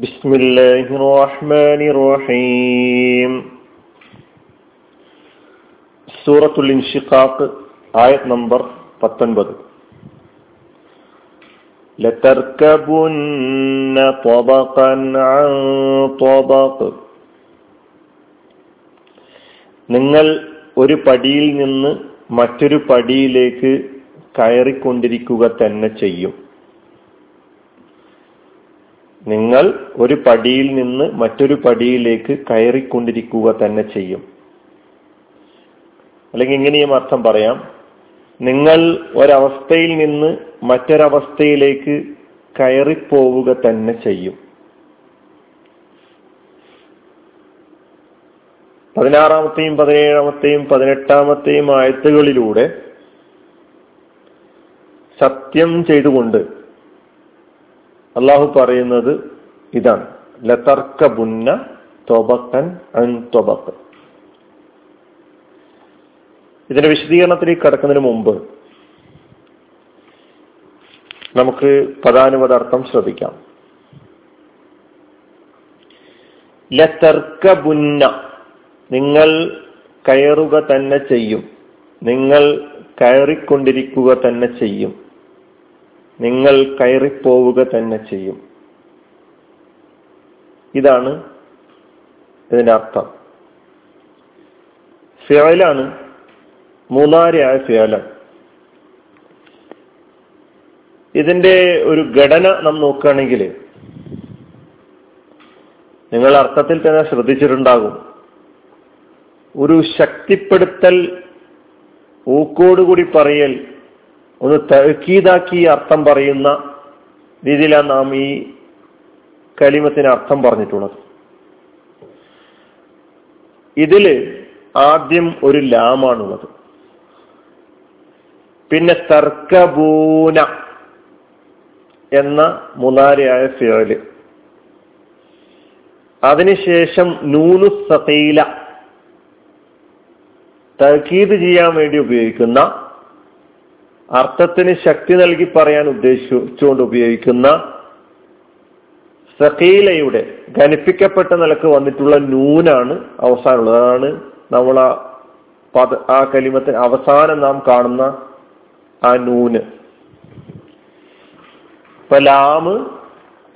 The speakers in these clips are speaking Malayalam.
بسم الله الرحمن الرحيم സൂറത്തുൽ ഇൻഷിഖാഖ് ആയത് നമ്പർ പത്തൊൻപത് لتركبن طبقا عن طبق നിങ്ങൾ ഒരു പടിയിൽ നിന്ന് മറ്റൊരു പടിയിലേക്ക് കയറിക്കൊണ്ടിരിക്കുക തന്നെ ചെയ്യും നിങ്ങൾ ഒരു പടിയിൽ നിന്ന് മറ്റൊരു പടിയിലേക്ക് കയറിക്കൊണ്ടിരിക്കുക തന്നെ ചെയ്യും. അല്ലെങ്കിൽ ഇങ്ങനെയും അർത്ഥം പറയാം. നിങ്ങൾ ഒരവസ്ഥയിൽ നിന്ന് മറ്റൊരവസ്ഥയിലേക്ക് കയറിപ്പോവുക തന്നെ ചെയ്യും. പതിനാറാമത്തെയും പതിനേഴാമത്തെയും പതിനെട്ടാമത്തെയും ആയത്തുകളിലൂടെ സത്യം ചെയ്തുകൊണ്ട് അള്ളാഹു പറയുന്നത് ഇതാണ്. ലതർക്ക ബുന്ന തൊബക്കൻ അൻ ഇതിന്റെ വിശദീകരണത്തിലേക്ക് കടക്കുന്നതിന് മുമ്പ് നമുക്ക് പദാനുപദാർത്ഥം ശ്രദ്ധിക്കാം. ലതർക്ക ബുന്ന നിങ്ങൾ കയറുക തന്നെ ചെയ്യും. നിങ്ങൾ കയറിക്കൊണ്ടിരിക്കുക തന്നെ ചെയ്യും. നിങ്ങൾ കയറിപ്പോവുക തന്നെ ചെയ്യും. ഇതാണ് ഇതിന്റെ അർത്ഥം. ഫിയലാണ് മൂന്നാരിയായ ഫിയലാണ് ഇതിന്റെ ഒരു ഘടന നാം നോക്കുകയാണെങ്കിൽ നിങ്ങൾ അർത്ഥത്തിൽ തന്നെ ശ്രദ്ധിച്ചിട്ടുണ്ടാകും. ഒരു ശക്തിപ്പെടുത്തൽ ഊക്കോടുകൂടി പറയൽ ഒന്ന് തഴുക്കീതാക്കി അർത്ഥം പറയുന്ന രീതിയിലാണ് നാം ഈ കലിമത്തിന് അർത്ഥം പറഞ്ഞിട്ടുള്ളത്. ഇതിൽ ആദ്യം ഒരു ലാമാണുള്ളത്. പിന്നെ തർക്കബൂന എന്ന മുനാരയായ ഫിയോൽ. അതിനുശേഷം നൂനു സതീല തഹീദ് ചെയ്യാൻ വേണ്ടി ഉപയോഗിക്കുന്ന അർത്ഥത്തിന് ശക്തി നൽകി പറയാൻ ഉദ്ദേശിച്ചുകൊണ്ട് ഉപയോഗിക്കുന്ന സഖീലയുടെ ഘനിപ്പിക്കപ്പെട്ട നിലയ്ക്ക് വന്നിട്ടുള്ള നൂനാണ് അവസാനമുള്ളത്. അതാണ് നമ്മൾ ആ പദ ആ കലിമത്തിന് അവസാനം നാം കാണുന്ന ആ നൂന്. ഇപ്പൊ ലാമ്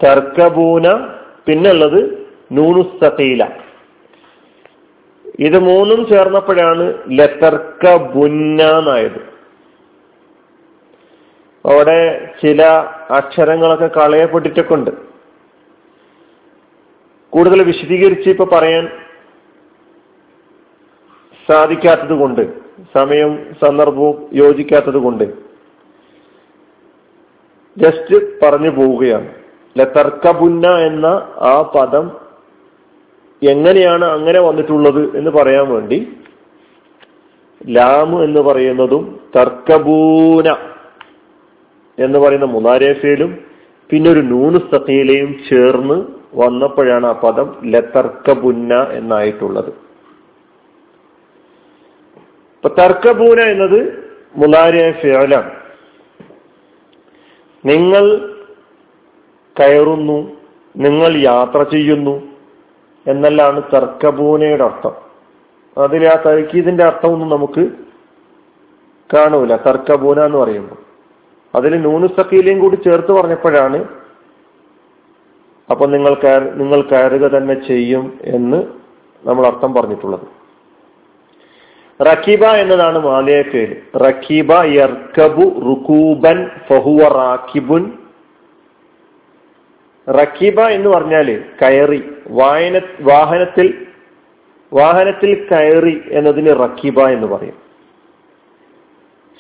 തർക്കബൂന പിന്നുള്ളത് നൂനു സഖീല. ഇത് മൂന്നും ചേർന്നപ്പോഴാണ് ലതർക്ക അവിടെ ചില അക്ഷരങ്ങളൊക്കെ കളയപ്പെട്ടിട്ടൊക്കെ ഉണ്ട് കൂടുതൽ വിശദീകരിച്ച് ഇപ്പൊ പറയാൻ സാധിക്കാത്തത് കൊണ്ട് സമയം സന്ദർഭവും യോജിക്കാത്തത് കൊണ്ട് ജസ്റ്റ് പറഞ്ഞു പോവുകയാണ്. ലതർക്കബുന്ന എന്ന ആ പദം എങ്ങനെയാണ് അങ്ങനെ വന്നിട്ടുള്ളത് എന്ന് പറയാൻ വേണ്ടി ലാമ് എന്ന് പറയുന്നതും തർക്കബൂന. എന്ന് പറയുന്ന മുനാരേഫയിലും പിന്നെ ഒരു നൂന് സഖീലയും ചേർന്ന് വന്നപ്പോഴാണ് ആ പദം ലതർക്കബുന്ന എന്നായിട്ടുള്ളത്. ഇപ്പൊ തർക്കബൂന എന്നത് മുലാരിയ ഫേലാണ് നിങ്ങൾ കയറുന്നു നിങ്ങൾ യാത്ര ചെയ്യുന്നു എന്നല്ലാണ് തർക്കബൂനയുടെ അർത്ഥം. അതിൽ ആ തർക്കീതിന്റെ അർത്ഥമൊന്നും നമുക്ക് കാണൂല. തർക്കബൂന എന്ന് പറയുമ്പോൾ. അതിൽ നൂനുസക്കീലയും കൂടി ചേർത്ത് പറഞ്ഞപ്പോഴാണ് അപ്പൊ നിങ്ങൾ നിങ്ങൾ കയറുക തന്നെ ചെയ്യും എന്ന് നമ്മൾ അർത്ഥം പറഞ്ഞിട്ടുള്ളത്. റക്കീബ എന്നതാണ് മാലിയ പേര്. റക്കീബ യർക്കബു റുക്കൂബൻ ഫഹുവ റാഖിബുൻ. റക്കീബ എന്ന് പറഞ്ഞാൽ കയറി വായന വാഹനത്തിൽ വാഹനത്തിൽ കയറി എന്നതിന് റക്കീബ എന്ന് പറയും.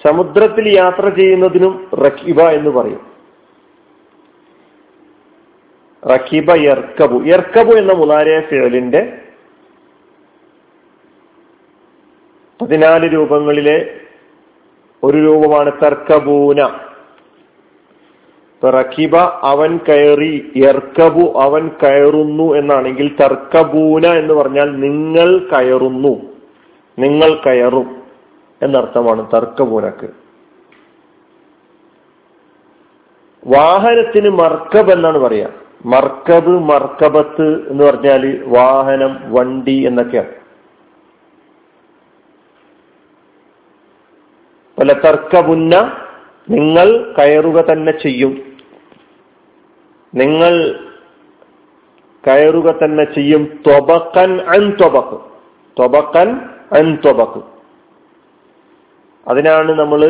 സമുദ്രത്തിൽ യാത്ര ചെയ്യുന്നതിനും റക്കീബ എന്ന് പറയും. റക്കീബ എർക്കബു എർക്കബു എന്ന മുലാരിയ ഫേലിന്റെ പതിനാല് രൂപങ്ങളിലെ ഒരു രൂപമാണ് തർക്കബൂന. റഖീബ അവൻ കയറി എർക്കബു അവൻ കയറുന്നു എന്നാണെങ്കിൽ തർക്കബൂന എന്ന് പറഞ്ഞാൽ നിങ്ങൾ കയറുന്നു. നിങ്ങൾ കയറും. എന്നർത്ഥമാണ് തർക്കബൂനക്ക് വാഹനത്തിന് മർക്കബ് എന്നാണ് പറയാ. മർക്കബ് മർക്കബത്ത് എന്ന് പറഞ്ഞാൽ വാഹനം വണ്ടി എന്നൊക്കെയാണ്. പല തർക്കമുന്ന നിങ്ങൾ കയറുക തന്നെ ചെയ്യും. നിങ്ങൾ കയറുക തന്നെ ചെയ്യും. ത്വബക്കൻ അൻ ത്വബക്ക് ത്വബക്കൻ അൻ ത്വബക്ക് അതിനാണ് നമ്മൾ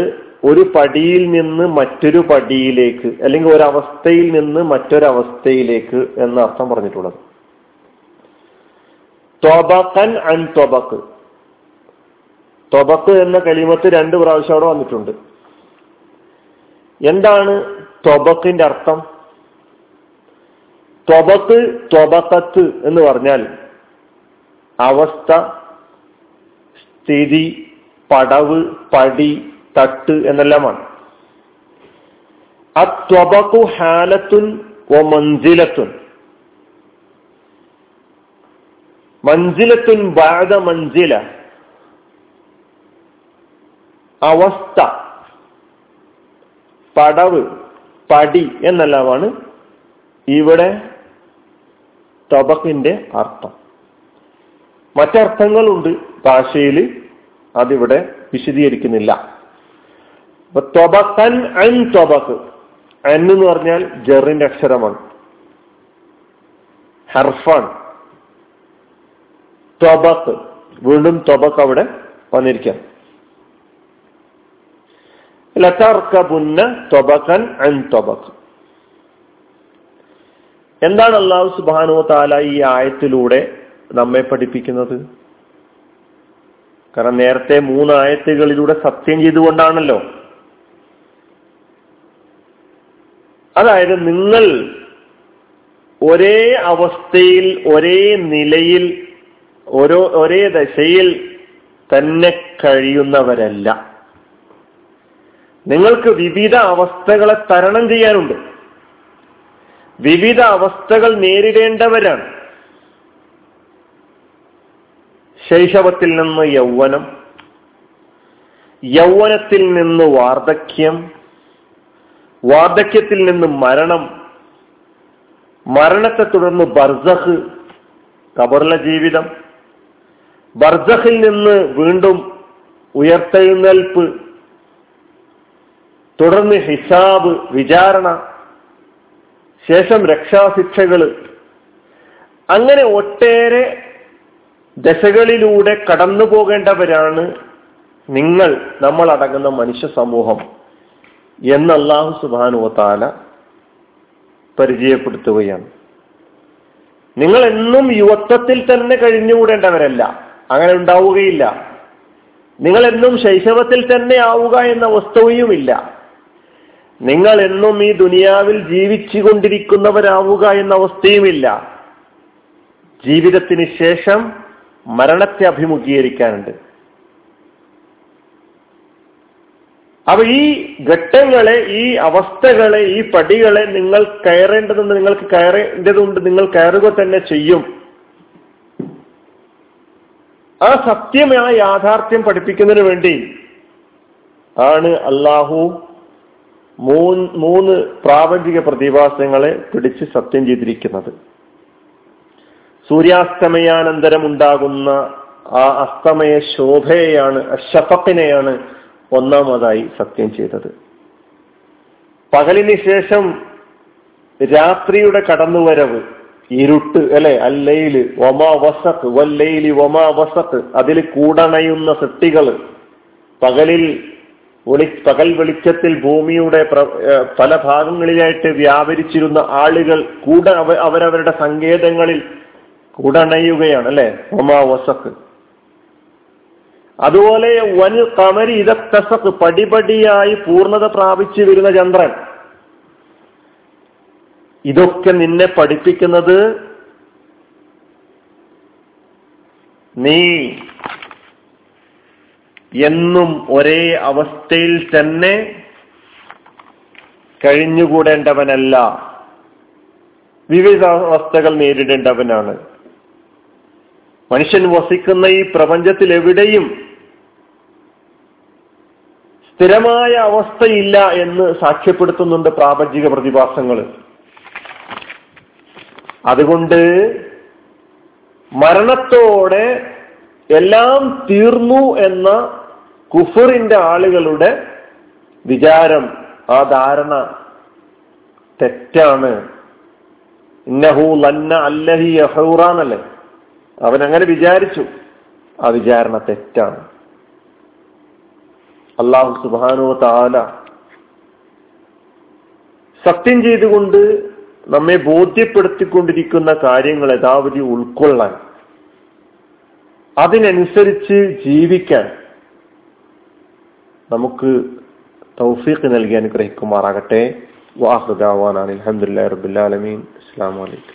ഒരു പടിയിൽ നിന്ന് മറ്റൊരു പടിയിലേക്ക് അല്ലെങ്കിൽ ഒരവസ്ഥയിൽ നിന്ന് മറ്റൊരവസ്ഥയിലേക്ക് എന്ന അർത്ഥം പറഞ്ഞിട്ടുള്ളത്. ത്വബക്കൻ അൻ ത്വബക്ക് തൊബക്ക് എന്ന കലിമത്ത് രണ്ട് പ്രാവശ്യം അവിടെ വന്നിട്ടുണ്ട്. എന്താണ് ത്വബക്കിന്റെ അർത്ഥം? ത്വബക്ക് ത്വബക്കത്ത് എന്ന് പറഞ്ഞാൽ അവസ്ഥ സ്ഥിതി പടവ് പടി തട്ട് എന്നെല്ലാമാണ്. അത്വബക്കു ഹാലത്തുൻ ഒ മഞ്ജിലത്തുൻ മഞ്ജിലത്തുൻ ബാധ മഞ്ജില അവസ്ഥ പടവ് പടി എന്നെല്ലാമാണ് ഇവിടെ തബക്കിന്റെ അർത്ഥം. മറ്റർത്ഥങ്ങളുണ്ട് ഭാഷയിൽ അതിവിടെ വിശദീകരിക്കുന്നില്ല. അൻ എന്ന് പറഞ്ഞാൽ ജെറിന്റെ അക്ഷരമാണ്. ഹർഫാൻ തൊബക്ക് വീണ്ടും തൊബക്ക് അവിടെ വന്നിരിക്കാം ലതർക്കബുന്ന തൊബക്കൻ അൻ തൊബക്ക് എന്താണ് അള്ളാഹു സുബാനു താല ഈ ആയത്തിലൂടെ നമ്മെ പഠിപ്പിക്കുന്നത്? കാരണം നേരത്തെ മൂന്ന് ആയത്തുകളിലൂടെ സത്യം ചെയ്തുകൊണ്ടാണല്ലോ. അതായത് നിങ്ങൾ ഒരേ അവസ്ഥയിൽ ഒരേ നിലയിൽ ഓരോ ഒരേ ദശയിൽ തന്നെ കഴിയുന്നവരല്ല. നിങ്ങൾക്ക് വിവിധ അവസ്ഥകളെ തരണം ചെയ്യാനുണ്ട്. വിവിധ അവസ്ഥകൾ നേരിടേണ്ടവരാണ്. ശൈശവത്തിൽ നിന്ന് യൗവനം യൗവനത്തിൽ നിന്ന് വാർദ്ധക്യം വാർദ്ധക്യത്തിൽ നിന്ന് മരണം മരണത്തെ തുടർന്ന് ബർസഹ് കബറിലെ ജീവിതം. ബർസഹിൽ നിന്ന് വീണ്ടും ഉയർത്തെഴുന്നേൽപ്പ് തുടർന്ന് ഹിസാബ് വിചാരണ ശേഷം രക്ഷാശിക്ഷകൾ അങ്ങനെ ഒട്ടേറെ ദശകളിലൂടെ കടന്നു പോകേണ്ടവരാണ് നിങ്ങൾ നമ്മൾ അടങ്ങുന്ന മനുഷ്യ സമൂഹം എന്ന് അള്ളാഹു സുബാനുവത്താല പരിചയപ്പെടുത്തുകയാണ്. നിങ്ങൾ എന്നും യുവത്വത്തിൽ തന്നെ കഴിഞ്ഞുകൂടേണ്ടവരല്ല അങ്ങനെ ഉണ്ടാവുകയില്ല. നിങ്ങൾ എന്നും ശൈശവത്തിൽ തന്നെ ആവുക എന്ന വസ്തുവയുമില്ല നിങ്ങൾ എന്നും ഈ ദുനിയാവിൽ ജീവിച്ചു കൊണ്ടിരിക്കുന്നവരാവുക എന്ന അവസ്ഥയുമില്ല. ജീവിതത്തിന് ശേഷം മരണത്തെ അഭിമുഖീകരിക്കാനുണ്ട്. അപ്പൊ ഈ ഘട്ടങ്ങളെ ഈ അവസ്ഥകളെ ഈ പടികളെ നിങ്ങൾ കയറേണ്ടതുണ്ട് നിങ്ങൾക്ക് കയറേണ്ടതുണ്ട് നിങ്ങൾ കയറുക തന്നെ ചെയ്യും. ആ സത്യമായ യാഥാർത്ഥ്യം പഠിപ്പിക്കുന്നതിന് വേണ്ടി ആണ് അള്ളാഹു മൂന്ന് മൂന്ന് പ്രാപഞ്ചിക പ്രതിഭാസങ്ങളെ പിടിച്ച് സത്യം ചെയ്തിരിക്കുന്നത്. സൂര്യാസ്തമയാനന്തരം ഉണ്ടാകുന്ന ആ അസ്തമയ ശോഭയെയാണ് ഷഫക്കിനെയാണ് ഒന്നാമതായി സത്യം ചെയ്തത്. പകലിന് ശേഷം രാത്രിയുടെ കടന്നുവരവ് ഇരുട്ട് അല്ലെ? അല്ലയിൽ ഒമാ വസക്ക് വല്ലയിൽ ഒമാ വസക്ക് അതിൽ കൂടണയുന്ന സൃഷ്ടികൾ പകലിൽ ഒളി പകൽ വെളിച്ചത്തിൽ ഭൂമിയുടെ പല ഭാഗങ്ങളിലായിട്ട് വ്യാപരിച്ചിരുന്ന ആളുകൾ കൂടെ അവരവരുടെ സങ്കേതങ്ങളിൽ കൂടണയുകയാണ് അല്ലെ ഒമാ വസക്ക്. അതുപോലെ വൻ കമരി ഇതക്കസക്ക് പടിപടിയായി പൂർണത പ്രാപിച്ചു വരുന്ന ചന്ദ്രൻ. ഇതൊക്കെ നിന്നെ പഠിപ്പിക്കുന്നത് നീ എന്നും ഒരേ അവസ്ഥയിൽ തന്നെ കഴിഞ്ഞുകൂടേണ്ടവനല്ല. വിവിധ അവസ്ഥകൾ നേരിടേണ്ടവനാണ്. മനുഷ്യൻ വസിക്കുന്ന ഈ പ്രപഞ്ചത്തിൽ എവിടെയും സ്ഥിരമായ അവസ്ഥയില്ല എന്ന് സാക്ഷ്യപ്പെടുത്തുന്നുണ്ട് പ്രാപഞ്ചിക പ്രതിഭാസങ്ങൾ അതുകൊണ്ട് മരണത്തോടെ എല്ലാം തീർന്നു എന്ന കുഫറിന്റെ ആളുകളുടെ വിചാരം ആ ധാരണ തെറ്റാണ്. ഇന്നഹു ലന്ന അല്ലഹി യഹൂറാന്നല്ലേ? അവൻ അങ്ങനെ വിചാരിച്ചു. ആ വിചാരണ തെറ്റാണ്. അള്ളാഹു സുബാനോ താല സത്യം ചെയ്തുകൊണ്ട് നമ്മെ ബോധ്യപ്പെടുത്തിക്കൊണ്ടിരിക്കുന്ന കാര്യങ്ങൾ യഥാവധി ഉൾക്കൊള്ളാൻ അതിനനുസരിച്ച് ജീവിക്കാൻ നമുക്ക് തൗഫീഖ് നൽകി അനുഗ്രഹിക്കുമാറാകട്ടെ. വാഹുദാവാൻ അലഹമുല്ലാ റബുല്ലാലമീൻ അസ്സാം വലൈക്കും